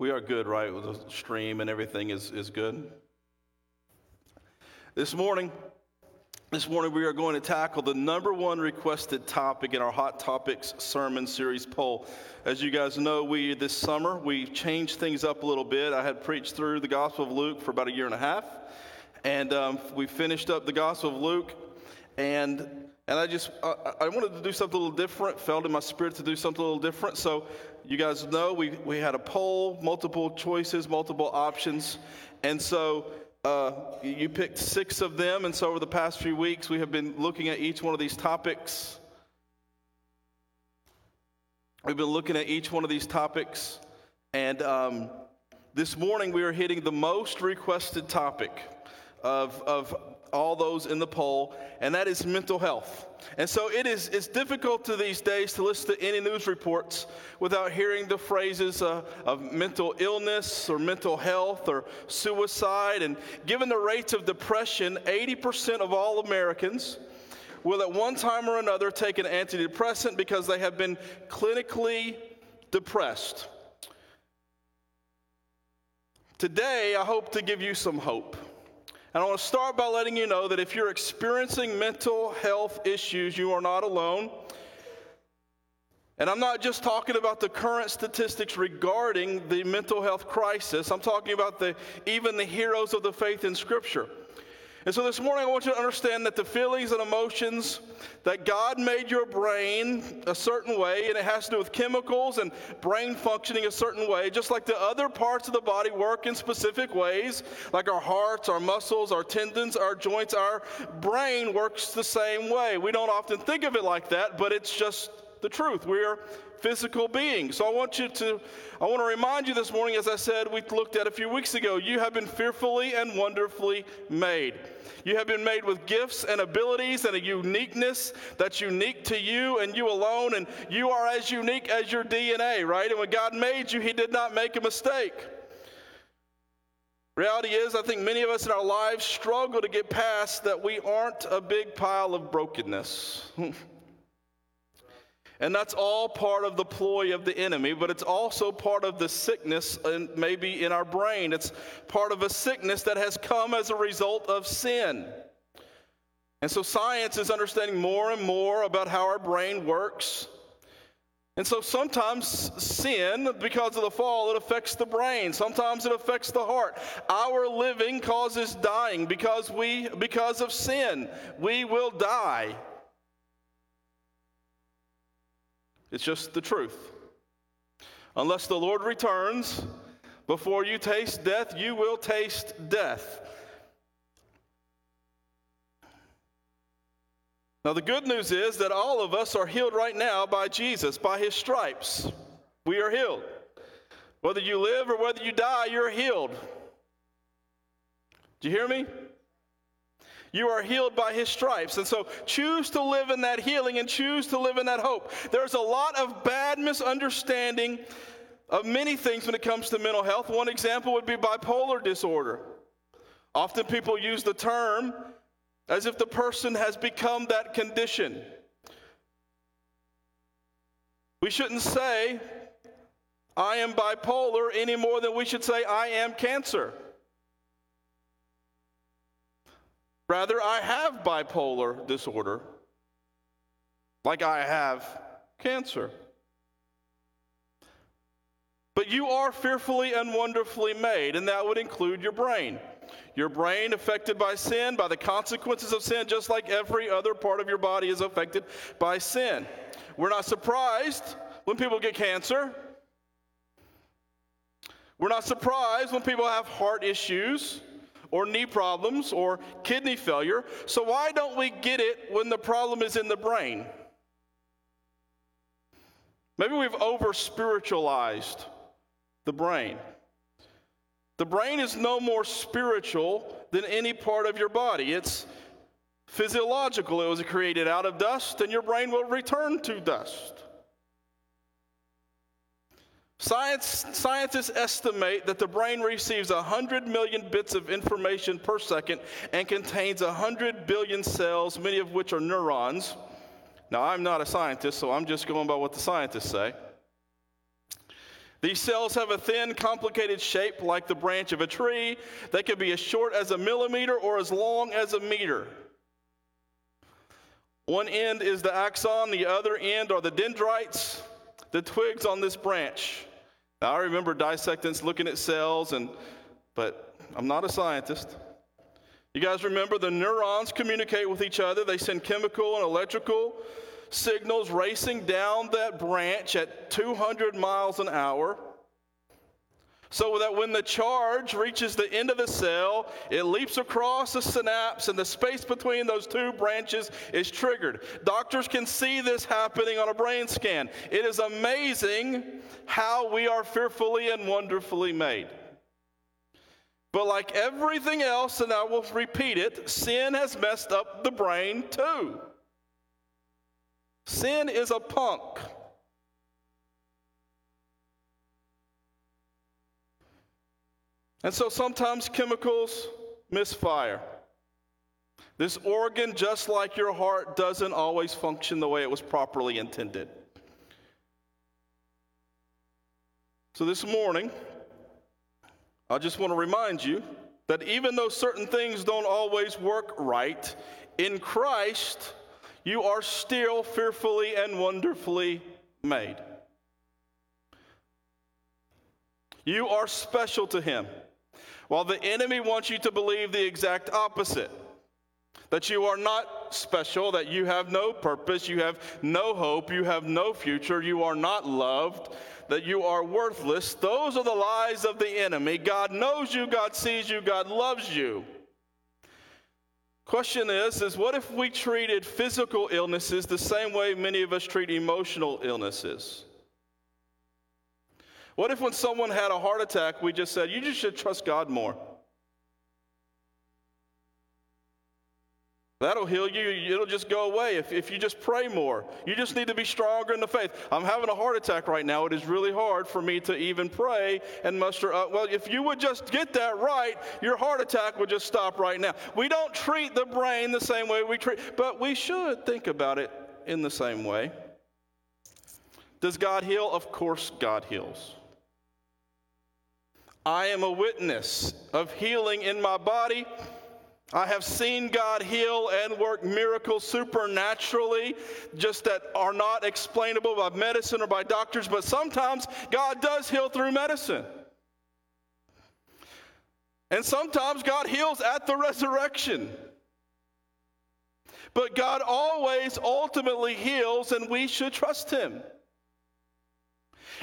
We are good, right? With the stream and everything is, is good. This morning, this morning we are going to tackle the number one requested topic in our Hot Topics sermon series poll. As you guys know, we this summer we changed things up a little bit. I had preached through the Gospel of Luke for about a year and a half, and um, we finished up the Gospel of Luke, and and I just I, I wanted to do something a little different. Felt in my spirit to do something a little different. So you guys know we, we had a poll, multiple choices, multiple options. And so uh, you picked six of them. And so over the past few weeks, we have been looking at each one of these topics. We've been looking at each one of these topics. And um, this morning, we are hitting the most requested topic of, of all those in the poll, and that is mental health. And so it is it's difficult to these days to listen to any news reports without hearing the phrases uh, of mental illness or mental health or suicide. And given the rates of depression, 80% of all Americans will at one time or another take an antidepressant because they have been clinically depressed. Today, I hope to give you some hope. And I want to start by letting you know that if you're experiencing mental health issues, you are not alone. And I'm not just talking about the current statistics regarding the mental health crisis. I'm talking about the even the heroes of the faith in scripture. And so this morning, I want you to understand that the feelings and emotions that God made your brain a certain way, and it has to do with chemicals and brain functioning a certain way, just like the other parts of the body work in specific ways, like our hearts, our muscles, our tendons, our joints, our brain works the same way. We don't often think of it like that, but it's just the truth. We are physical being. So I want you to, I want to remind you this morning, as I said, we looked at a few weeks ago, you have been fearfully and wonderfully made. You have been made with gifts and abilities and a uniqueness that's unique to you and you alone, and you are as unique as your DNA, right? And when God made you, He did not make a mistake. Reality is, I think many of us in our lives struggle to get past that we aren't a big pile of brokenness. And that's all part of the ploy of the enemy, but it's also part of the sickness and maybe in our brain. It's part of a sickness that has come as a result of sin. And so science is understanding more and more about how our brain works. And so sometimes sin, because of the fall, it affects the brain. Sometimes it affects the heart. Our living causes dying because we because of sin. We will die. It's just the truth. Unless the Lord returns before you taste death, you will taste death. Now, the good news is that all of us are healed right now by Jesus, by his stripes. We are healed. Whether you live or whether you die, you're healed. Do you hear me? You are healed by his stripes. And so choose to live in that healing and choose to live in that hope. There's a lot of bad misunderstanding of many things when it comes to mental health. One example would be bipolar disorder. Often people use the term as if the person has become that condition. We shouldn't say, I am bipolar any more than we should say, I am cancer. Rather, I have bipolar disorder, like I have cancer. But you are fearfully and wonderfully made, and that would include your brain. Your brain affected by sin, by the consequences of sin, just like every other part of your body is affected by sin. We're not surprised when people get cancer. We're not surprised when people have heart issues or knee problems or kidney failure. So, why don't we get it when the problem is in the brain? Maybe we've over spiritualized the brain. The brain is no more spiritual than any part of your body. It's physiological. It was created out of dust, and your brain will return to dust. Science, scientists estimate that the brain receives 100 million bits of information per second and contains 100 billion cells, many of which are neurons. Now, I'm not a scientist, so I'm just going by what the scientists say. These cells have a thin, complicated shape like the branch of a tree. They can be as short as a millimeter or as long as a meter. One end is the axon, the other end are the dendrites, the twigs on this branch. Now, I remember dissecting, looking at cells, and but I'm not a scientist. You guys remember the neurons communicate with each other. They send chemical and electrical signals racing down that branch at 200 miles an hour. So that when the charge reaches the end of the cell, it leaps across the synapse and the space between those two branches is triggered. Doctors can see this happening on a brain scan. It is amazing how we are fearfully and wonderfully made. But like everything else, and I will repeat it, sin has messed up the brain too. Sin is a punk. And so sometimes chemicals misfire. This organ, just like your heart, doesn't always function the way it was properly intended. So this morning, I just want to remind you that even though certain things don't always work right, in Christ, you are still fearfully and wonderfully made. You are special to Him. While the enemy wants you to believe the exact opposite that you are not special, that you have no purpose, you have no hope, you have no future, you are not loved, that you are worthless. Those are the lies of the enemy. God knows you, God sees you, God loves you. Question is, is what if we treated physical illnesses the same way many of us treat emotional illnesses? What if when someone had a heart attack, we just said, you just should trust God more? That'll heal you. It'll just go away if, if you just pray more. You just need to be stronger in the faith. I'm having a heart attack right now. It is really hard for me to even pray and muster up. Well, if you would just get that right, your heart attack would just stop right now. We don't treat the brain the same way we treat, but we should think about it in the same way. Does God heal? Of course, God heals. I am a witness of healing in my body I have seen God heal and work miracles supernaturally, just that are not explainable by medicine or by doctors, but sometimes God does heal through medicine. And sometimes God heals at the resurrection. But God always ultimately heals, and we should trust Him.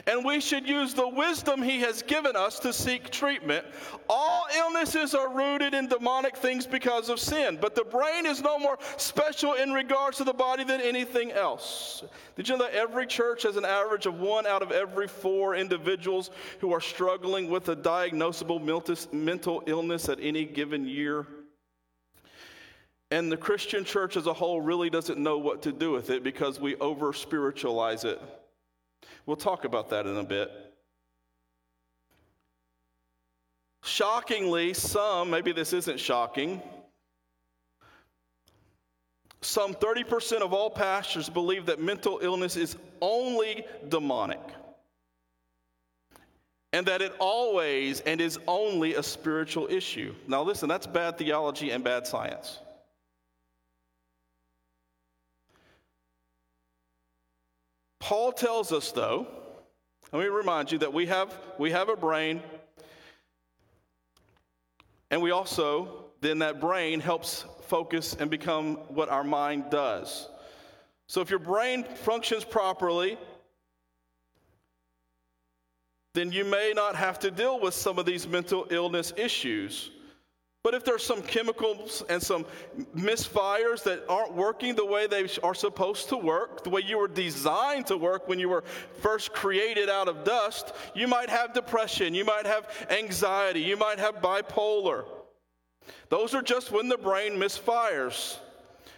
And we should use the wisdom He has given us to seek treatment. All illnesses are rooted in demonic things because of sin, but the brain is no more special in regards to the body than anything else. Did you know that every church has an average of one out of every four individuals who are struggling with a diagnosable mental illness at any given year? And the Christian church as a whole really doesn't know what to do with it because we over spiritualize it. We'll talk about that in a bit. Shockingly, some, maybe this isn't shocking, some 30% of all pastors believe that mental illness is only demonic and that it always and is only a spiritual issue. Now, listen, that's bad theology and bad science. Paul tells us, though, let me remind you that we have, we have a brain, and we also, then that brain helps focus and become what our mind does. So if your brain functions properly, then you may not have to deal with some of these mental illness issues. But if there's some chemicals and some misfires that aren't working the way they are supposed to work, the way you were designed to work when you were first created out of dust, you might have depression, you might have anxiety, you might have bipolar. Those are just when the brain misfires.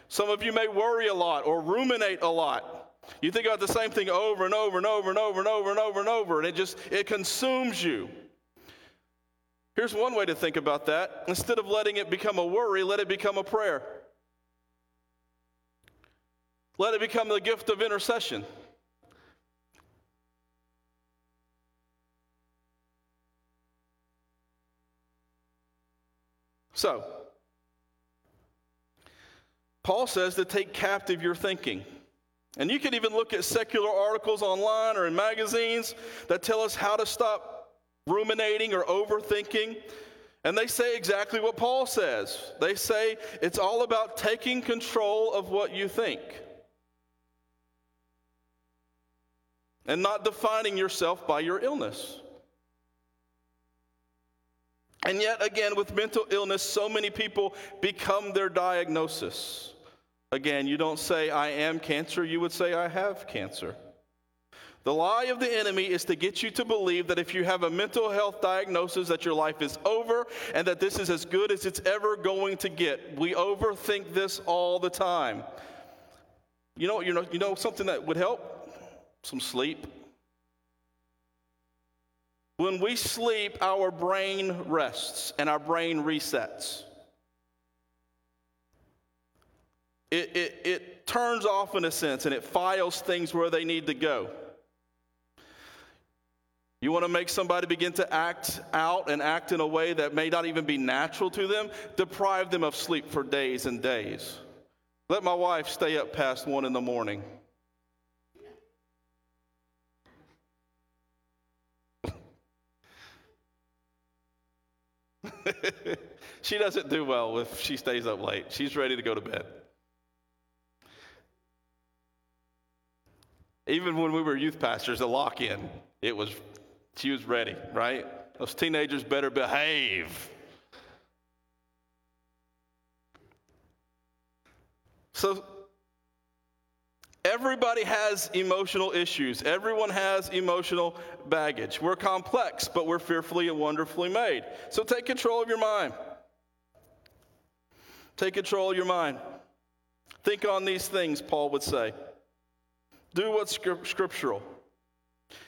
Some of you may worry a lot or ruminate a lot. You think about the same thing over and over and over and over and over and over and over, and it just it consumes you. Here's one way to think about that. Instead of letting it become a worry, let it become a prayer. Let it become the gift of intercession. So, Paul says to take captive your thinking. And you can even look at secular articles online or in magazines that tell us how to stop ruminating or overthinking. And they say exactly what Paul says. They say it's all about taking control of what you think and not defining yourself by your illness. And yet, again, with mental illness, so many people become their diagnosis. Again, you don't say, I am cancer, you would say, I have cancer. The lie of the enemy is to get you to believe that if you have a mental health diagnosis that your life is over and that this is as good as it's ever going to get. We overthink this all the time. You know, you know, you know something that would help? Some sleep. When we sleep, our brain rests and our brain resets. It, it, it turns off in a sense and it files things where they need to go. You want to make somebody begin to act out and act in a way that may not even be natural to them? Deprive them of sleep for days and days. Let my wife stay up past one in the morning. she doesn't do well if she stays up late. She's ready to go to bed. Even when we were youth pastors, a lock in, it was, she was ready, right? Those teenagers better behave. So, everybody has emotional issues. Everyone has emotional baggage. We're complex, but we're fearfully and wonderfully made. So, take control of your mind. Take control of your mind. Think on these things, Paul would say. Do what's scriptural.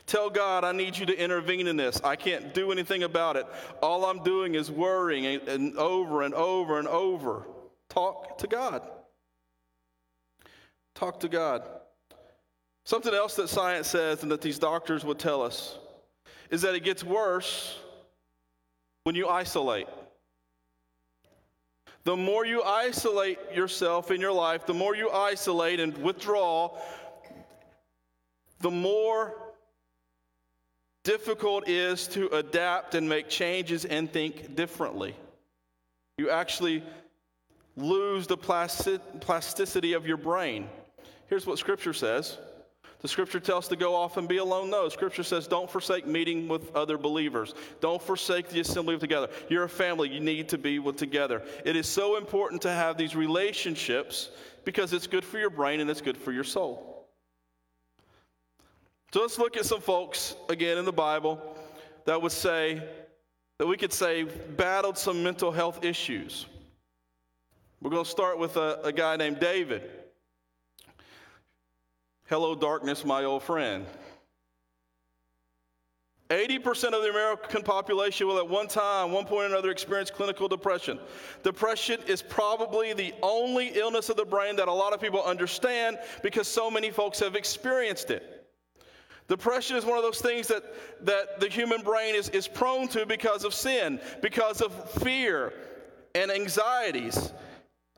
Tell God, I need you to intervene in this. I can't do anything about it. All I'm doing is worrying and, and over and over and over. Talk to God. Talk to God. Something else that science says and that these doctors would tell us is that it gets worse when you isolate. The more you isolate yourself in your life, the more you isolate and withdraw, the more difficult is to adapt and make changes and think differently. You actually lose the plasticity of your brain. Here's what Scripture says. The scripture tells to go off and be alone. No, scripture says don't forsake meeting with other believers. Don't forsake the assembly together. You're a family, you need to be with together. It is so important to have these relationships because it's good for your brain and it's good for your soul. So let's look at some folks again in the Bible that would say, that we could say battled some mental health issues. We're going to start with a, a guy named David. Hello, darkness, my old friend. 80% of the American population will at one time, one point or another, experience clinical depression. Depression is probably the only illness of the brain that a lot of people understand because so many folks have experienced it. Depression is one of those things that, that the human brain is, is prone to because of sin, because of fear and anxieties,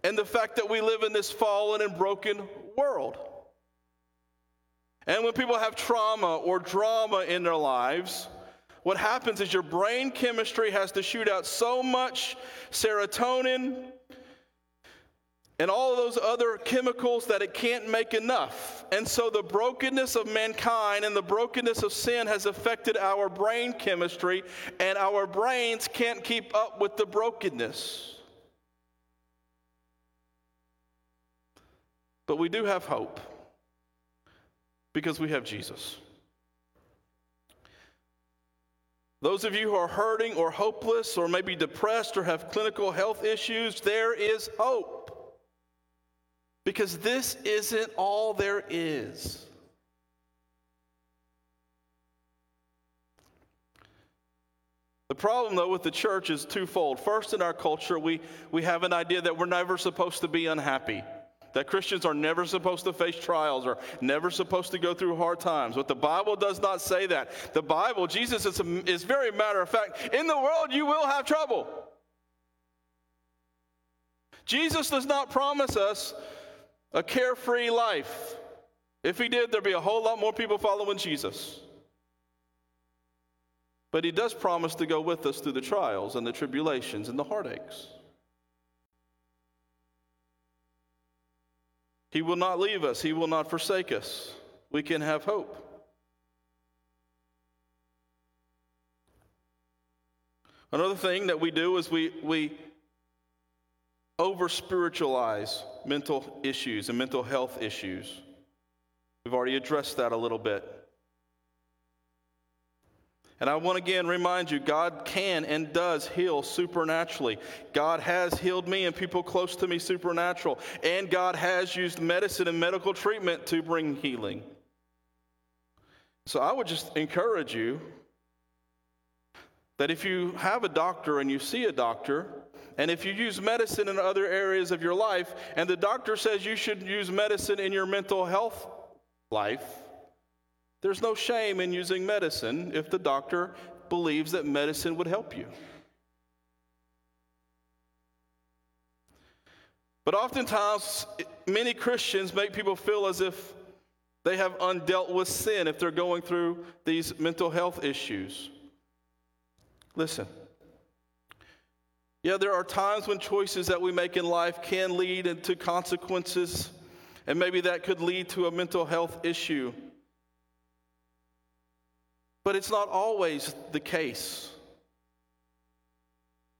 and the fact that we live in this fallen and broken world. And when people have trauma or drama in their lives, what happens is your brain chemistry has to shoot out so much serotonin and all those other chemicals that it can't make enough. And so the brokenness of mankind and the brokenness of sin has affected our brain chemistry, and our brains can't keep up with the brokenness. But we do have hope because we have Jesus. Those of you who are hurting or hopeless or maybe depressed or have clinical health issues, there is hope. Because this isn't all there is. The problem, though, with the church is twofold. First, in our culture, we, we have an idea that we're never supposed to be unhappy, that Christians are never supposed to face trials or never supposed to go through hard times. But the Bible does not say that. The Bible, Jesus is, is very matter of fact, in the world you will have trouble. Jesus does not promise us a carefree life. If he did, there'd be a whole lot more people following Jesus. But he does promise to go with us through the trials and the tribulations and the heartaches. He will not leave us, He will not forsake us. We can have hope. Another thing that we do is we, we over spiritualize mental issues and mental health issues. We've already addressed that a little bit. And I want to again remind you God can and does heal supernaturally. God has healed me and people close to me supernatural. And God has used medicine and medical treatment to bring healing. So I would just encourage you that if you have a doctor and you see a doctor, and if you use medicine in other areas of your life, and the doctor says you should use medicine in your mental health life, there's no shame in using medicine if the doctor believes that medicine would help you. But oftentimes, many Christians make people feel as if they have undealt with sin if they're going through these mental health issues. Listen. Yeah, there are times when choices that we make in life can lead into consequences, and maybe that could lead to a mental health issue. But it's not always the case.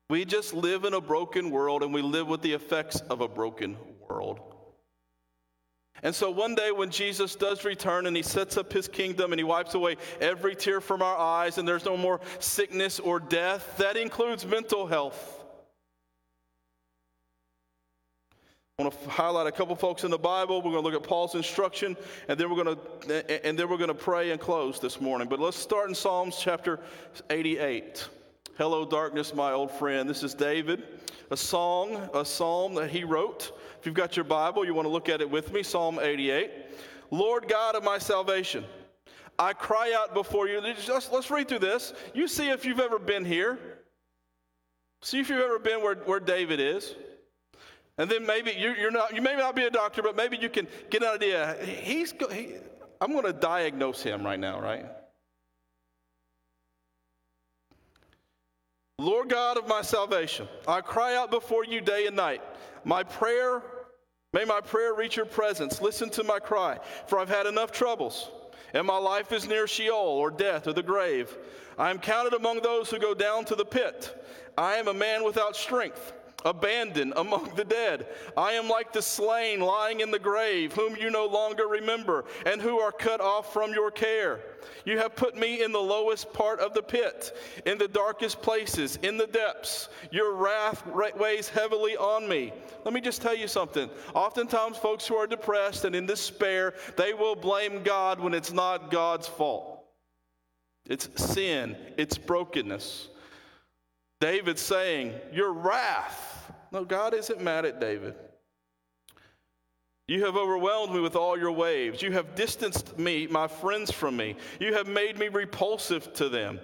We just live in a broken world and we live with the effects of a broken world. And so one day when Jesus does return and he sets up his kingdom and he wipes away every tear from our eyes and there's no more sickness or death, that includes mental health. I want to highlight a couple folks in the Bible. We're going to look at Paul's instruction, and then we're going to and then we're going to pray and close this morning. But let's start in Psalms chapter 88. Hello, darkness, my old friend. This is David, a song, a psalm that he wrote. If you've got your Bible, you want to look at it with me. Psalm 88. Lord God of my salvation, I cry out before you. Just, let's read through this. You see if you've ever been here. See if you've ever been where, where David is. And then maybe you, you're not, you may not be a doctor, but maybe you can get an idea. He's, he, I'm going to diagnose him right now, right? Lord God of my salvation, I cry out before you day and night. My prayer, may my prayer reach your presence. Listen to my cry, for I've had enough troubles, and my life is near Sheol or death or the grave. I am counted among those who go down to the pit. I am a man without strength abandoned among the dead. I am like the slain lying in the grave, whom you no longer remember, and who are cut off from your care. You have put me in the lowest part of the pit, in the darkest places, in the depths. Your wrath weighs heavily on me. Let me just tell you something. Oftentimes, folks who are depressed and in despair, they will blame God when it's not God's fault. It's sin, it's brokenness. David's saying, Your wrath. No, God isn't mad at David. You have overwhelmed me with all your waves. You have distanced me, my friends, from me. You have made me repulsive to them.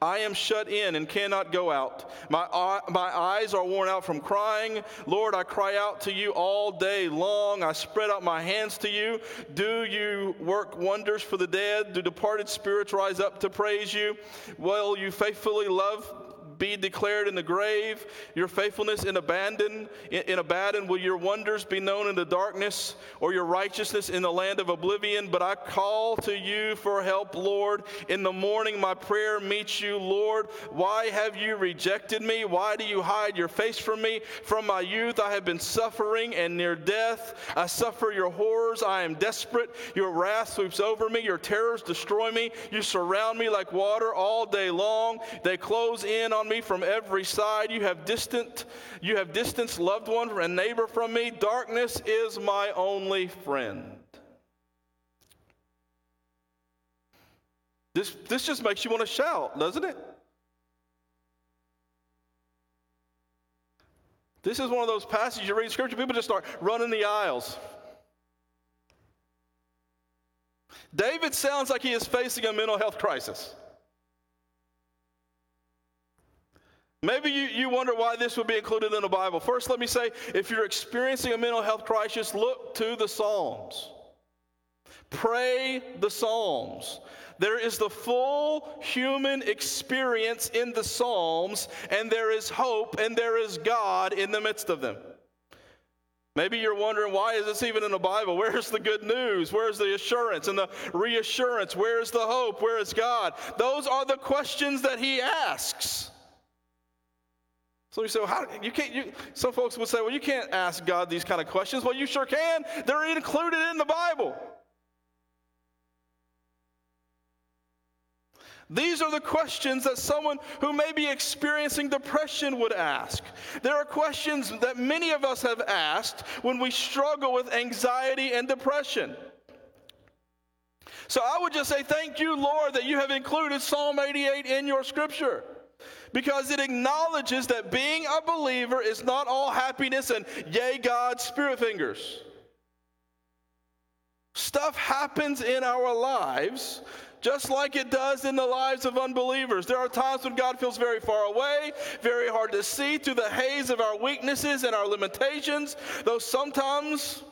I am shut in and cannot go out. My, my eyes are worn out from crying. Lord, I cry out to you all day long. I spread out my hands to you. Do you work wonders for the dead? Do departed spirits rise up to praise you? Will you faithfully love be declared in the grave, your faithfulness in abandon, in abandon will your wonders be known in the darkness, or your righteousness in the land of oblivion. But I call to you for help, Lord. In the morning my prayer meets you, Lord. Why have you rejected me? Why do you hide your face from me? From my youth I have been suffering and near death. I suffer your horrors. I am desperate. Your wrath sweeps over me. Your terrors destroy me. You surround me like water all day long. They close in on me from every side. You have distant, you have distanced loved one and neighbor from me. Darkness is my only friend. This, this just makes you want to shout, doesn't it? This is one of those passages you read in Scripture, people just start running the aisles. David sounds like he is facing a mental health crisis. Maybe you, you wonder why this would be included in the Bible. First, let me say if you're experiencing a mental health crisis, look to the Psalms. Pray the Psalms. There is the full human experience in the Psalms, and there is hope and there is God in the midst of them. Maybe you're wondering why is this even in the Bible? Where's the good news? Where's the assurance and the reassurance? Where's the hope? Where is God? Those are the questions that he asks. So you say, well, how, you can't, you, some folks would say, well, you can't ask God these kind of questions. Well, you sure can. They're included in the Bible. These are the questions that someone who may be experiencing depression would ask. There are questions that many of us have asked when we struggle with anxiety and depression. So I would just say, Thank you, Lord, that you have included Psalm 88 in your scripture because it acknowledges that being a believer is not all happiness and yay, God, spirit fingers. Stuff happens in our lives just like it does in the lives of unbelievers. There are times when God feels very far away, very hard to see through the haze of our weaknesses and our limitations, though sometimes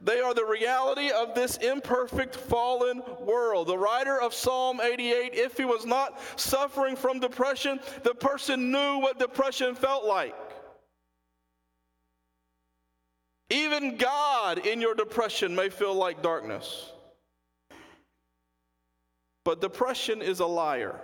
they are the reality of this imperfect, fallen world. The writer of Psalm 88, if he was not suffering from depression, the person knew what depression felt like. Even God in your depression may feel like darkness. But depression is a liar.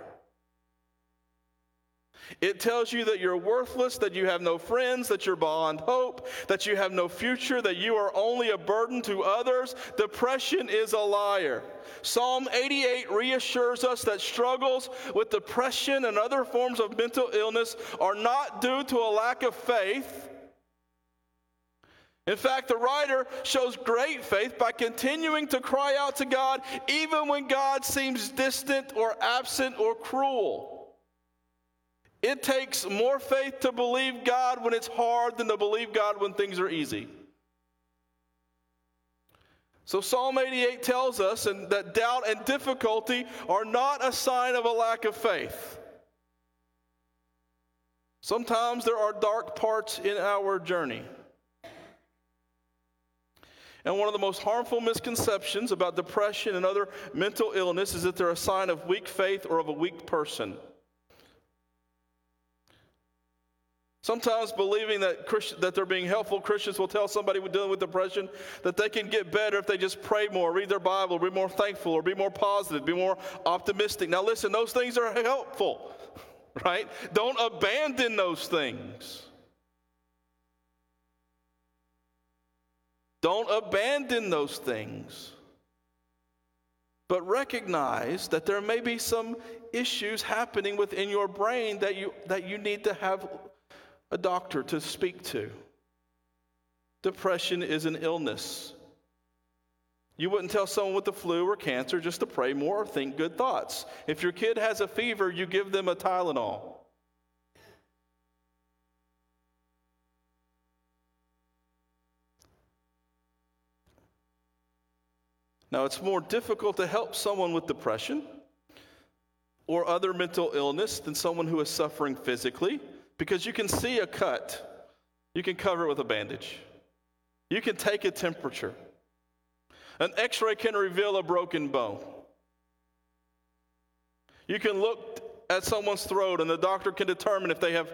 It tells you that you're worthless, that you have no friends, that you're beyond hope, that you have no future, that you are only a burden to others. Depression is a liar. Psalm 88 reassures us that struggles with depression and other forms of mental illness are not due to a lack of faith in fact, the writer shows great faith by continuing to cry out to God even when God seems distant or absent or cruel. It takes more faith to believe God when it's hard than to believe God when things are easy. So, Psalm 88 tells us that doubt and difficulty are not a sign of a lack of faith. Sometimes there are dark parts in our journey. And one of the most harmful misconceptions about depression and other mental illness is that they're a sign of weak faith or of a weak person. Sometimes believing that, Christ, that they're being helpful, Christians will tell somebody dealing with depression that they can get better if they just pray more, read their Bible, be more thankful, or be more positive, be more optimistic. Now, listen, those things are helpful, right? Don't abandon those things. Don't abandon those things. But recognize that there may be some issues happening within your brain that you, that you need to have a doctor to speak to. Depression is an illness. You wouldn't tell someone with the flu or cancer just to pray more or think good thoughts. If your kid has a fever, you give them a Tylenol. Now, it's more difficult to help someone with depression or other mental illness than someone who is suffering physically because you can see a cut, you can cover it with a bandage, you can take a temperature. An x ray can reveal a broken bone. You can look at someone's throat, and the doctor can determine if they have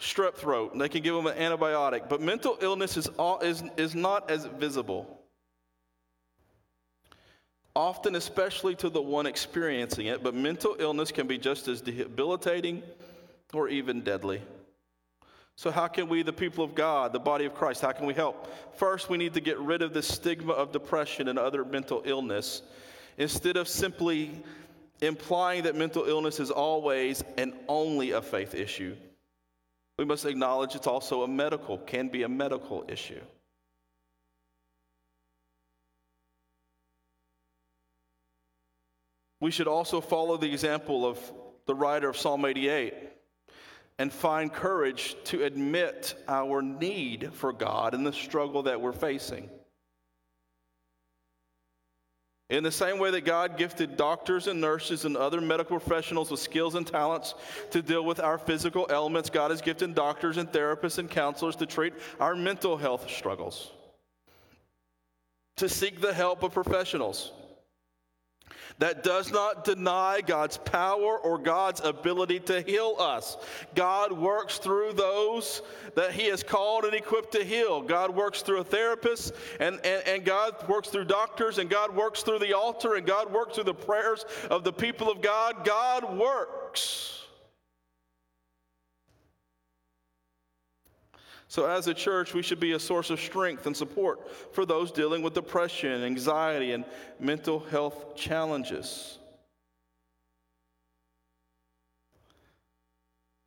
strep throat, and they can give them an antibiotic. But mental illness is, is, is not as visible often especially to the one experiencing it, but mental illness can be just as debilitating or even deadly. So, how can we, the people of God, the body of Christ, how can we help? First, we need to get rid of the stigma of depression and other mental illness instead of simply implying that mental illness is always and only a faith issue. We must acknowledge it's also a medical, can be a medical issue. We should also follow the example of the writer of Psalm 88 and find courage to admit our need for God and the struggle that we're facing. In the same way that God gifted doctors and nurses and other medical professionals with skills and talents to deal with our physical ailments, God has gifted doctors and therapists and counselors to treat our mental health struggles, to seek the help of professionals. That does not deny God's power or God's ability to heal us. God works through those that He has called and equipped to heal. God works through a therapist, and, and, and God works through doctors, and God works through the altar, and God works through the prayers of the people of God. God works. So, as a church, we should be a source of strength and support for those dealing with depression, anxiety, and mental health challenges.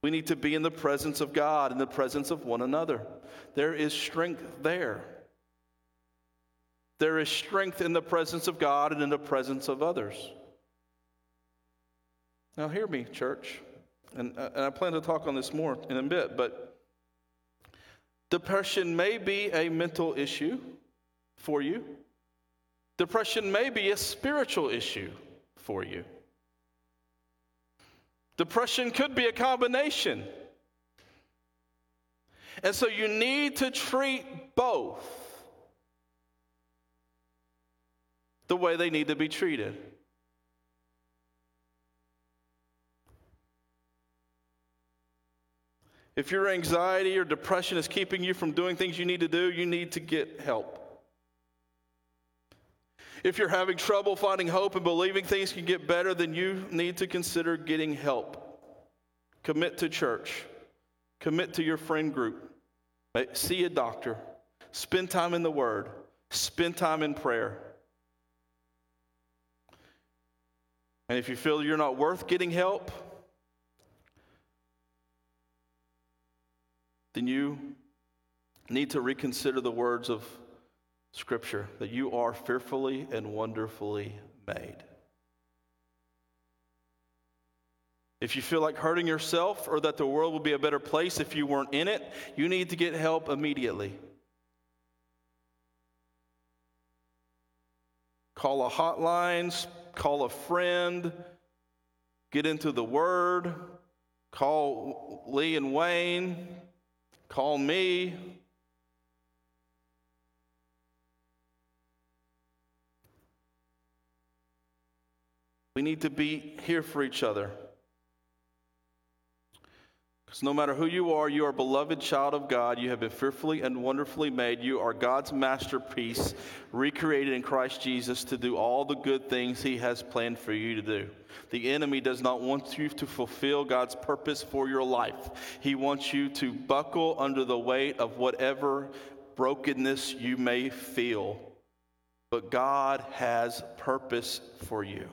We need to be in the presence of God, in the presence of one another. There is strength there. There is strength in the presence of God and in the presence of others. Now, hear me, church, and, and I plan to talk on this more in a bit, but Depression may be a mental issue for you. Depression may be a spiritual issue for you. Depression could be a combination. And so you need to treat both the way they need to be treated. If your anxiety or depression is keeping you from doing things you need to do, you need to get help. If you're having trouble finding hope and believing things can get better, then you need to consider getting help. Commit to church, commit to your friend group, see a doctor, spend time in the Word, spend time in prayer. And if you feel you're not worth getting help, then you need to reconsider the words of Scripture that you are fearfully and wonderfully made. If you feel like hurting yourself or that the world would be a better place if you weren't in it, you need to get help immediately. Call a hotline, call a friend, get into the Word, call Lee and Wayne, Call me. We need to be here for each other. Because no matter who you are, you are a beloved child of God. You have been fearfully and wonderfully made. You are God's masterpiece, recreated in Christ Jesus to do all the good things He has planned for you to do. The enemy does not want you to fulfill God's purpose for your life. He wants you to buckle under the weight of whatever brokenness you may feel. But God has purpose for you.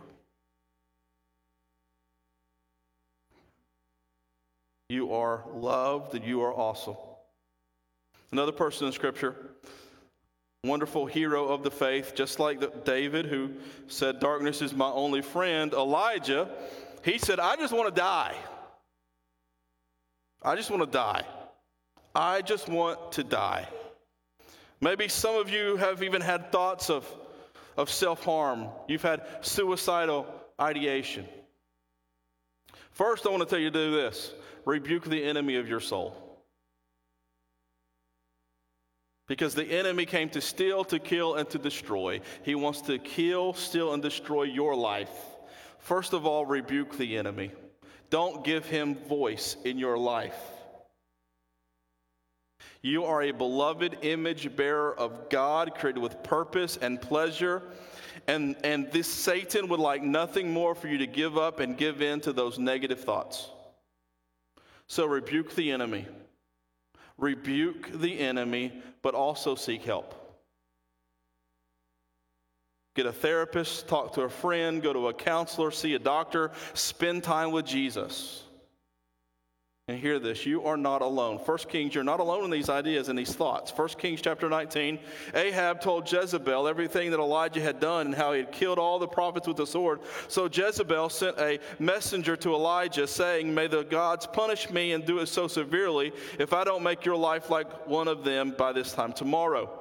You are loved and you are awesome. Another person in Scripture wonderful hero of the faith, just like David, who said, Darkness is my only friend. Elijah, he said, I just want to die. I just want to die. I just want to die. Maybe some of you have even had thoughts of, of self harm, you've had suicidal ideation. First, I want to tell you to do this rebuke the enemy of your soul. Because the enemy came to steal, to kill, and to destroy. He wants to kill, steal, and destroy your life. First of all, rebuke the enemy. Don't give him voice in your life. You are a beloved image bearer of God, created with purpose and pleasure. And, and this Satan would like nothing more for you to give up and give in to those negative thoughts. So rebuke the enemy rebuke the enemy, but also seek help. Get a therapist, talk to a friend, go to a counselor, see a doctor, spend time with Jesus. And hear this, you are not alone. First Kings, you're not alone in these ideas and these thoughts. First Kings chapter 19, Ahab told Jezebel everything that Elijah had done and how he had killed all the prophets with the sword. So Jezebel sent a messenger to Elijah saying, May the gods punish me and do it so severely if I don't make your life like one of them by this time tomorrow.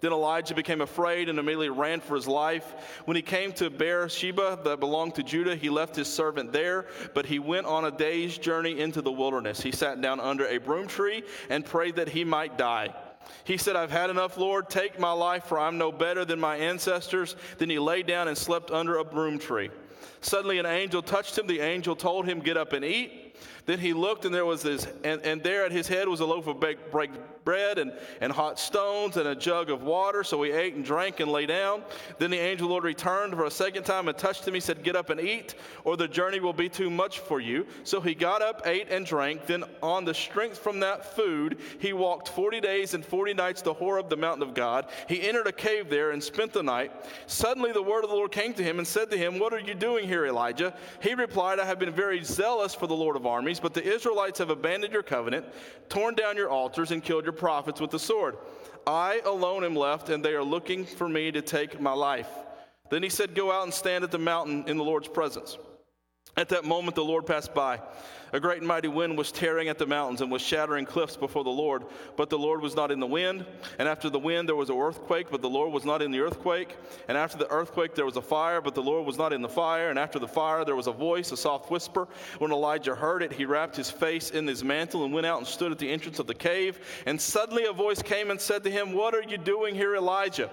Then Elijah became afraid and immediately ran for his life. When he came to Beersheba that belonged to Judah, he left his servant there, but he went on a day's journey into the wilderness. He sat down under a broom tree and prayed that he might die. He said, I've had enough, Lord. Take my life, for I'm no better than my ancestors. Then he lay down and slept under a broom tree. Suddenly, an angel touched him. The angel told him, Get up and eat. Then he looked, and there was this, and, and there at his head was a loaf of baked bread and, and hot stones and a jug of water. So he ate and drank and lay down. Then the angel Lord returned for a second time and touched him. He said, Get up and eat, or the journey will be too much for you. So he got up, ate, and drank. Then, on the strength from that food, he walked 40 days and 40 nights to Horeb, the mountain of God. He entered a cave there and spent the night. Suddenly, the word of the Lord came to him and said to him, What are you doing here, Elijah? He replied, I have been very zealous for the Lord of armies, but the Israelites have abandoned your covenant, torn down your altars, and killed your prophets with the sword. I alone am left, and they are looking for me to take my life. Then he said, Go out and stand at the mountain in the Lord's presence. At that moment, the Lord passed by. A great and mighty wind was tearing at the mountains and was shattering cliffs before the Lord. But the Lord was not in the wind. And after the wind, there was an earthquake, but the Lord was not in the earthquake. And after the earthquake, there was a fire, but the Lord was not in the fire. And after the fire, there was a voice, a soft whisper. When Elijah heard it, he wrapped his face in his mantle and went out and stood at the entrance of the cave. And suddenly a voice came and said to him, What are you doing here, Elijah?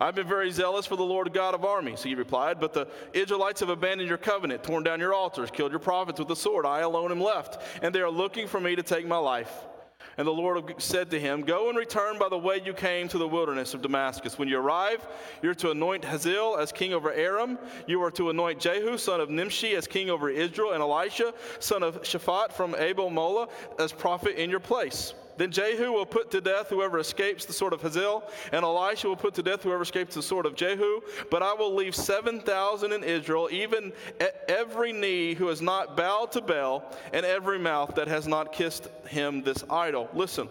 I've been very zealous for the Lord God of armies, he replied, but the Israelites have abandoned your covenant, torn down your altars, killed your prophets with the sword. I alone am left, and they are looking for me to take my life. And the Lord said to him, Go and return by the way you came to the wilderness of Damascus. When you arrive, you're to anoint Hazael as king over Aram. You are to anoint Jehu, son of Nimshi, as king over Israel, and Elisha, son of Shaphat from Abel Mola, as prophet in your place. Then Jehu will put to death whoever escapes the sword of Hazael, and Elisha will put to death whoever escapes the sword of Jehu. But I will leave 7,000 in Israel, even every knee who has not bowed to Baal, and every mouth that has not kissed him, this idol. Listen,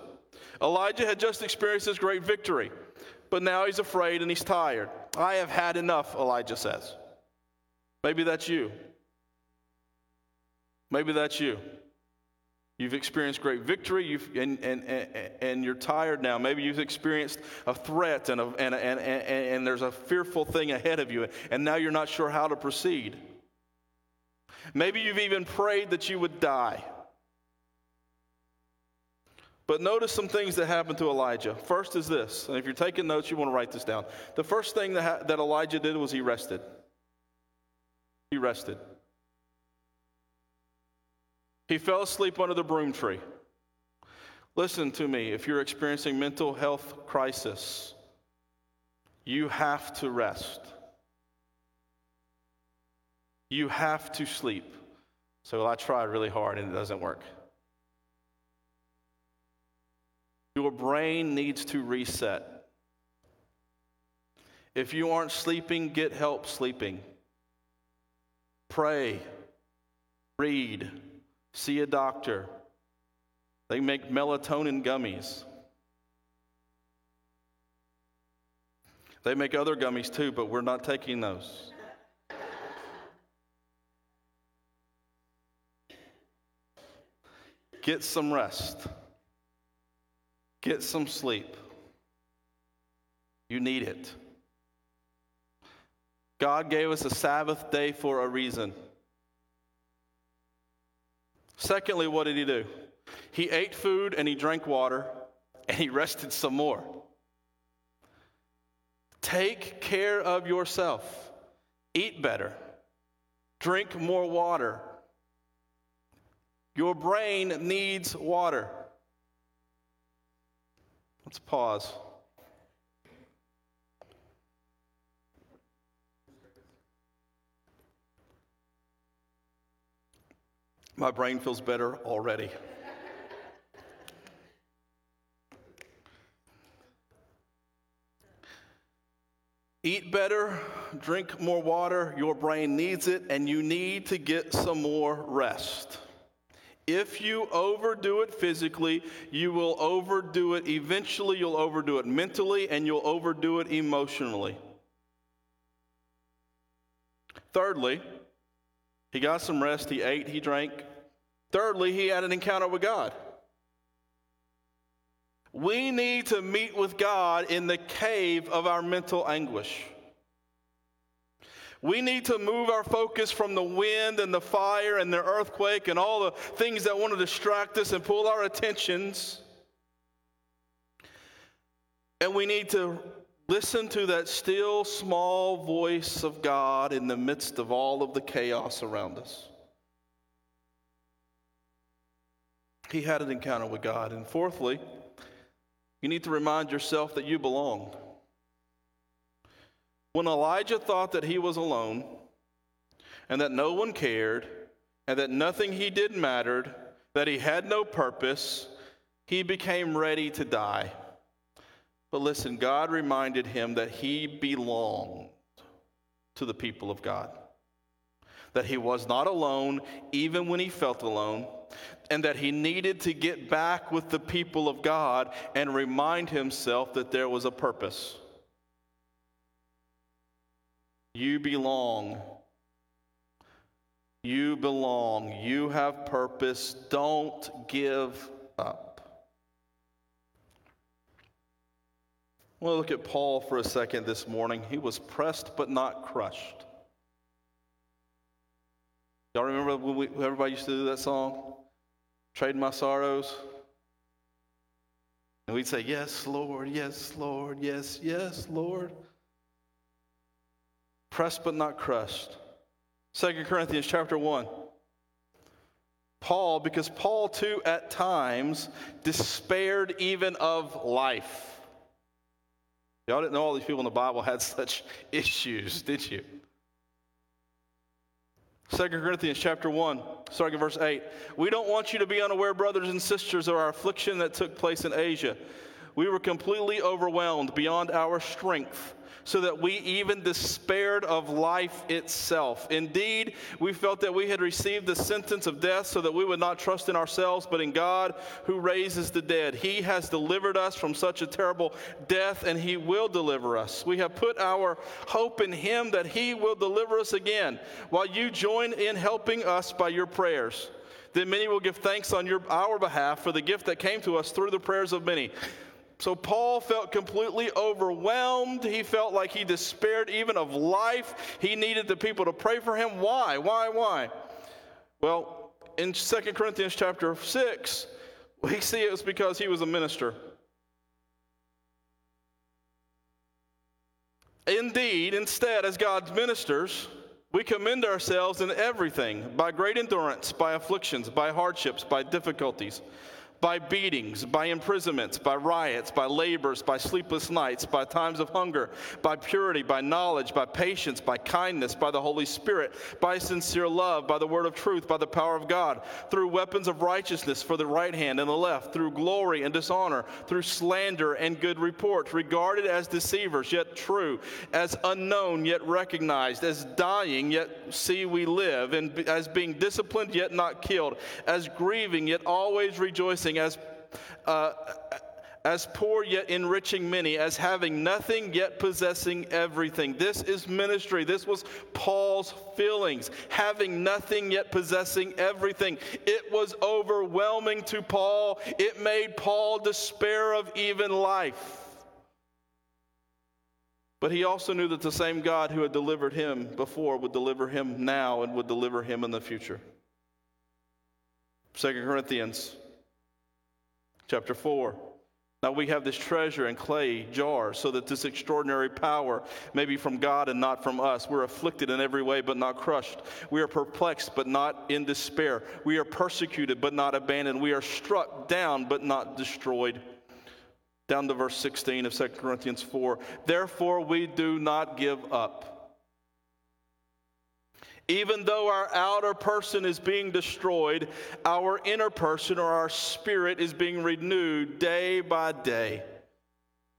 Elijah had just experienced this great victory, but now he's afraid and he's tired. I have had enough, Elijah says. Maybe that's you. Maybe that's you. You've experienced great victory and, and, and, and, you're tired now. Maybe you've experienced a threat and, a, and, and, and there's a fearful thing ahead of you, and now you're not sure how to proceed. Maybe you've even prayed that you would die. But notice some things that happened to Elijah. First is this, and if you're taking notes, you want to write this down. The first thing that, ha- that Elijah did was he rested. He rested. He fell asleep under the broom tree. Listen to me, if you're experiencing mental health crisis, you have to rest. You have to sleep. So I tried really hard and it doesn't work. Your brain needs to reset. If you aren't sleeping, get help sleeping. Pray, read, see a doctor. They make melatonin gummies. They make other gummies too, but we're not taking those. Get some rest. Get some sleep. You need it. God gave us a Sabbath day for a reason. Secondly, what did he do? He ate food and he drank water and he rested some more. Take care of yourself. Eat better. Drink more water. Your brain needs water. Let's pause. My brain feels better already. Eat better, drink more water, your brain needs it, and you need to get some more rest. If you overdo it physically, you will overdo it eventually, you'll overdo it mentally, and you'll overdo it emotionally. Thirdly, he got some rest, he ate, he drank. Thirdly, he had an encounter with God. We need to meet with God in the cave of our mental anguish. We need to move our focus from the wind and the fire and the earthquake and all the things that want to distract us and pull our attentions. And we need to listen to that still small voice of God in the midst of all of the chaos around us. He had an encounter with God. And fourthly, you need to remind yourself that you belong. When Elijah thought that he was alone and that no one cared and that nothing he did mattered, that he had no purpose, he became ready to die. But listen, God reminded him that he belonged to the people of God, that he was not alone even when he felt alone, and that he needed to get back with the people of God and remind himself that there was a purpose. You belong. You belong. You have purpose. Don't give up. Want to look at Paul for a second this morning. He was pressed but not crushed. Y'all remember when we, everybody used to do that song? Trade my sorrows. And we'd say, Yes, Lord, yes, Lord, yes, yes, Lord. Pressed but not crushed. Second Corinthians chapter 1. Paul, because Paul too at times despaired even of life. Y'all didn't know all these people in the Bible had such issues, did you? 2 Corinthians chapter 1, starting at verse 8. We don't want you to be unaware, brothers and sisters, of our affliction that took place in Asia. We were completely overwhelmed beyond our strength so that we even despaired of life itself. Indeed, we felt that we had received the sentence of death so that we would not trust in ourselves, but in God who raises the dead. He has delivered us from such a terrible death, and He will deliver us. We have put our hope in Him that He will deliver us again, while you join in helping us by your prayers. Then many will give thanks on your, our behalf for the gift that came to us through the prayers of many. So Paul felt completely overwhelmed. He felt like he despaired even of life. He needed the people to pray for him. Why? Why? Why? Well, in 2 Corinthians chapter 6, we see it was because he was a minister. Indeed, instead, as God's ministers, we commend ourselves in everything by great endurance, by afflictions, by hardships, by difficulties by beatings, by imprisonments, by riots, by labors, by sleepless nights, by times of hunger, by purity, by knowledge, by patience, by kindness, by the Holy Spirit, by sincere love, by the word of truth, by the power of God, through weapons of righteousness for the right hand and the left, through glory and dishonor, through slander and good report, regarded as deceivers, yet true, as unknown, yet recognized, as dying, yet see we live, and as being disciplined, yet not killed, as grieving, yet always rejoicing as, uh, as poor yet enriching many, as having nothing yet possessing everything. This is ministry. This was Paul's feelings, having nothing yet possessing everything. It was overwhelming to Paul. It made Paul despair of even life. But he also knew that the same God who had delivered him before would deliver him now and would deliver him in the future. 2 Corinthians Chapter 4. Now we have this treasure in clay jars, so that this extraordinary power may be from God and not from us. We're afflicted in every way, but not crushed. We are perplexed, but not in despair. We are persecuted, but not abandoned. We are struck down, but not destroyed. Down to verse 16 of 2 Corinthians 4. Therefore, we do not give up. Even though our outer person is being destroyed, our inner person or our spirit is being renewed day by day.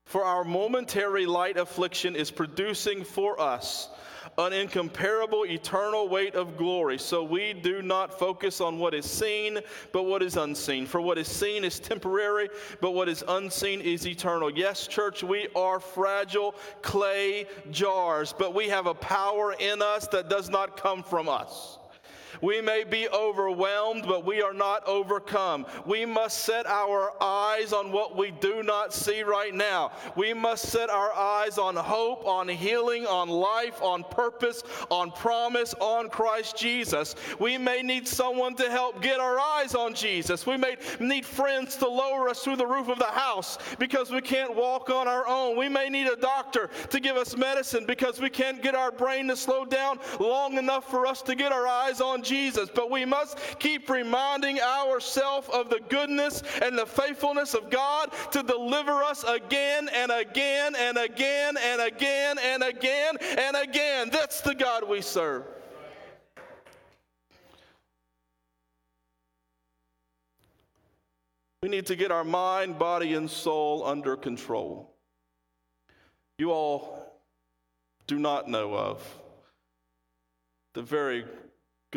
For our momentary light affliction is producing for us an incomparable eternal weight of glory. So we do not focus on what is seen, but what is unseen. For what is seen is temporary, but what is unseen is eternal. Yes, church, we are fragile clay jars, but we have a power in us that does not come from us. We may be overwhelmed, but we are not overcome. We must set our eyes on what we do not see right now. We must set our eyes on hope, on healing, on life, on purpose, on promise, on Christ Jesus. We may need someone to help get our eyes on Jesus. We may need friends to lower us through the roof of the house because we can't walk on our own. We may need a doctor to give us medicine because we can't get our brain to slow down long enough for us to get our eyes on Jesus, but we must keep reminding ourselves of the goodness and the faithfulness of God to deliver us again and again and again and again and again and again. That's the God we serve. We need to get our mind, body, and soul under control. You all do not know of the very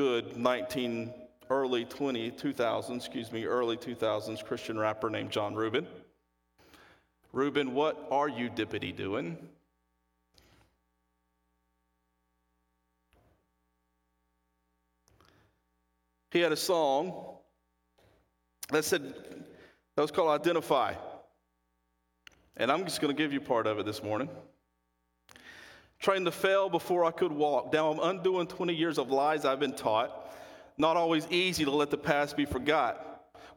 good 19 early 20 2000 excuse me early 2000s christian rapper named John Reuben. Reuben what are you dippity doing? He had a song that said that was called identify. And i'm just going to give you part of it this morning Trained to fail before I could walk. Now I'm undoing 20 years of lies I've been taught. Not always easy to let the past be forgot.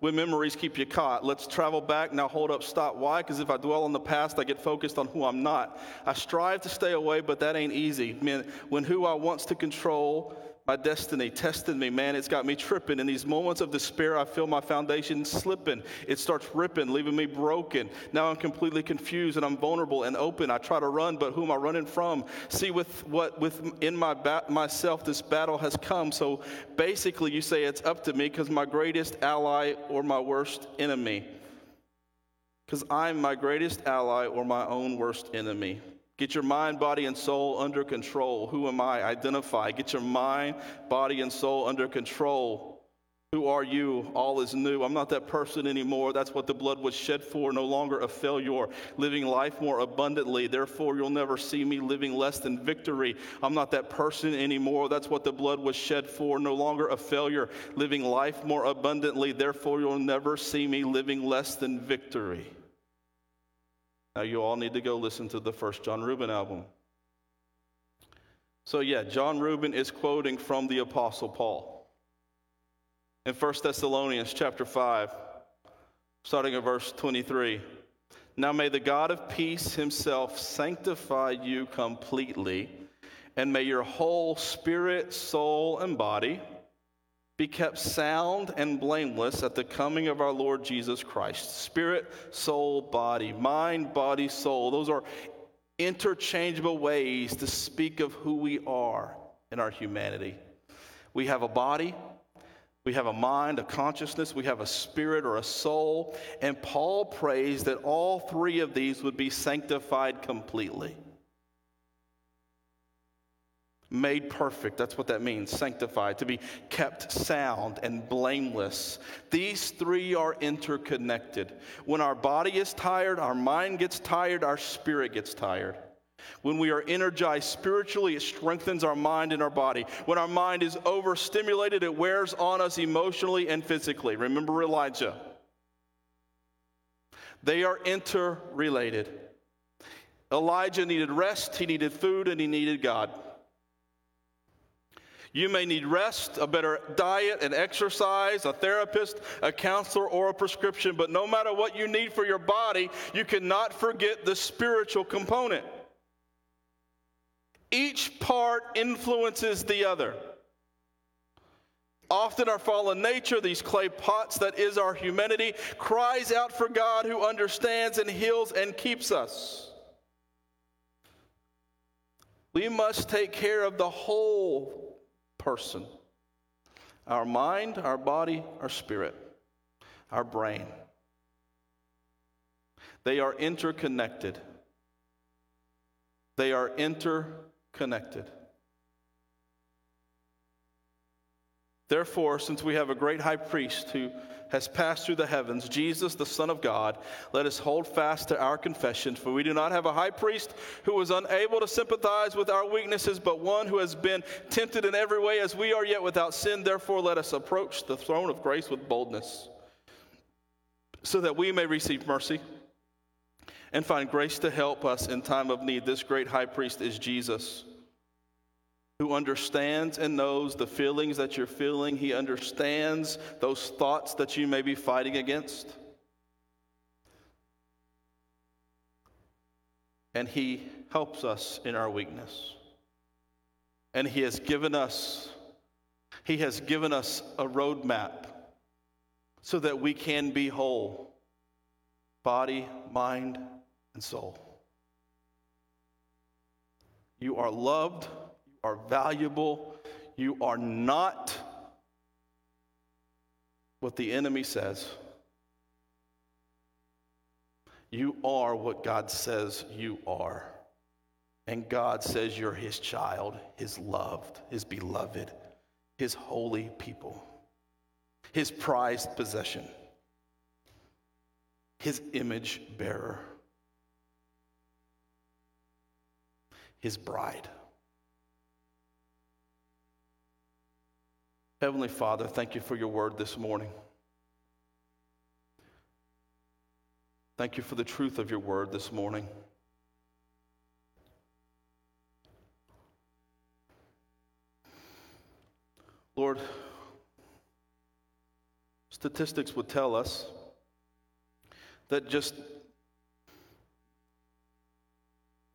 When memories keep you caught, let's travel back. Now hold up, stop. Why? Because if I dwell on the past, I get focused on who I'm not. I strive to stay away, but that ain't easy. Man, when who I wants to control my destiny, testing me, man. It's got me tripping. In these moments of despair, I feel my foundation slipping. It starts ripping, leaving me broken. Now I'm completely confused and I'm vulnerable and open. I try to run, but who am I running from? See, with what within my ba- myself, this battle has come. So basically, you say it's up to me because my greatest ally or my worst enemy. Because I'm my greatest ally or my own worst enemy. Get your mind, body, and soul under control. Who am I? Identify. Get your mind, body, and soul under control. Who are you? All is new. I'm not that person anymore. That's what the blood was shed for. No longer a failure. Living life more abundantly. Therefore, you'll never see me living less than victory. I'm not that person anymore. That's what the blood was shed for. No longer a failure. Living life more abundantly. Therefore, you'll never see me living less than victory. Now, you all need to go listen to the first John Reuben album. So, yeah, John Reuben is quoting from the Apostle Paul. In 1 Thessalonians chapter 5, starting at verse 23. Now may the God of peace himself sanctify you completely, and may your whole spirit, soul, and body be kept sound and blameless at the coming of our Lord Jesus Christ. Spirit, soul, body, mind, body, soul. Those are interchangeable ways to speak of who we are in our humanity. We have a body, we have a mind, a consciousness, we have a spirit or a soul, and Paul prays that all three of these would be sanctified completely made perfect. That's what that means, sanctified, to be kept sound and blameless. These three are interconnected. When our body is tired, our mind gets tired, our spirit gets tired. When we are energized spiritually, it strengthens our mind and our body. When our mind is overstimulated, it wears on us emotionally and physically. Remember Elijah. They are interrelated. Elijah needed rest, he needed food, and he needed God. You may need rest, a better diet and exercise, a therapist, a counselor, or a prescription, but no matter what you need for your body, you cannot forget the spiritual component. Each part influences the other. Often, our fallen nature, these clay pots that is our humanity, cries out for God who understands and heals and keeps us. We must take care of the whole person our mind, our body, our spirit, our brain. They are interconnected. They are interconnected. Therefore, since we have a great high priest who has passed through the heavens, Jesus, the Son of God, let us hold fast to our confession. For we do not have a high priest who was unable to sympathize with our weaknesses, but one who has been tempted in every way as we are, yet without sin. Therefore, let us approach the throne of grace with boldness, so that we may receive mercy and find grace to help us in time of need. This great high priest is Jesus who understands and knows the feelings that you're feeling. He understands those thoughts that you may be fighting against. And He helps us in our weakness. And He has given us, He has given us a roadmap so that we can be whole body, mind, and soul. You are loved are valuable. You are not what the enemy says. You are what God says you are. And God says you're his child, his loved, his beloved, his holy people, his prized possession, his image bearer, his bride. Heavenly Father, thank you for your word this morning. Thank you for the truth of your word this morning. Lord, statistics would tell us that just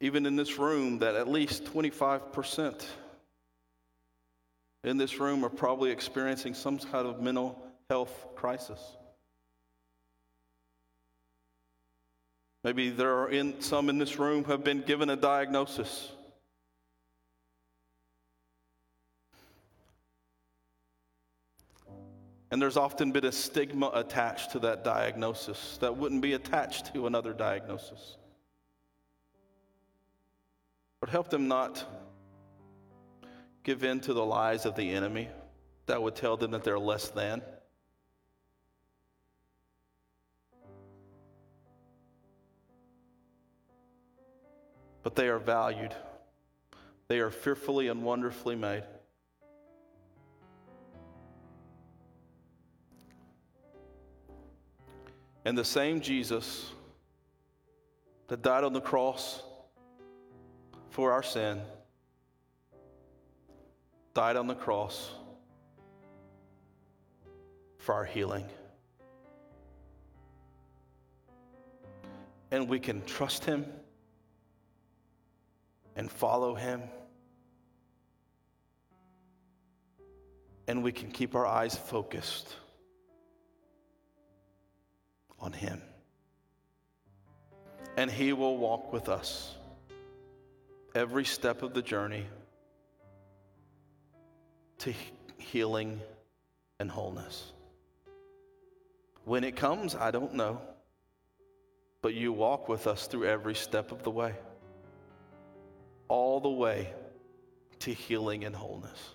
even in this room that at least 25% in this room are probably experiencing some kind of mental health crisis. Maybe there are in, some in this room have been given a diagnosis. And there's often been a stigma attached to that diagnosis that wouldn't be attached to another diagnosis. But help them not give in to the lies of the enemy that would tell them that they're less than. But they are valued. They are fearfully and wonderfully made. And the same Jesus that died on the cross for our sin died on the cross for our healing. And we can trust Him and follow Him. And we can keep our eyes focused on Him. And He will walk with us every step of the journey to healing and wholeness. When it comes, I don't know, but you walk with us through every step of the way, all the way to healing and wholeness.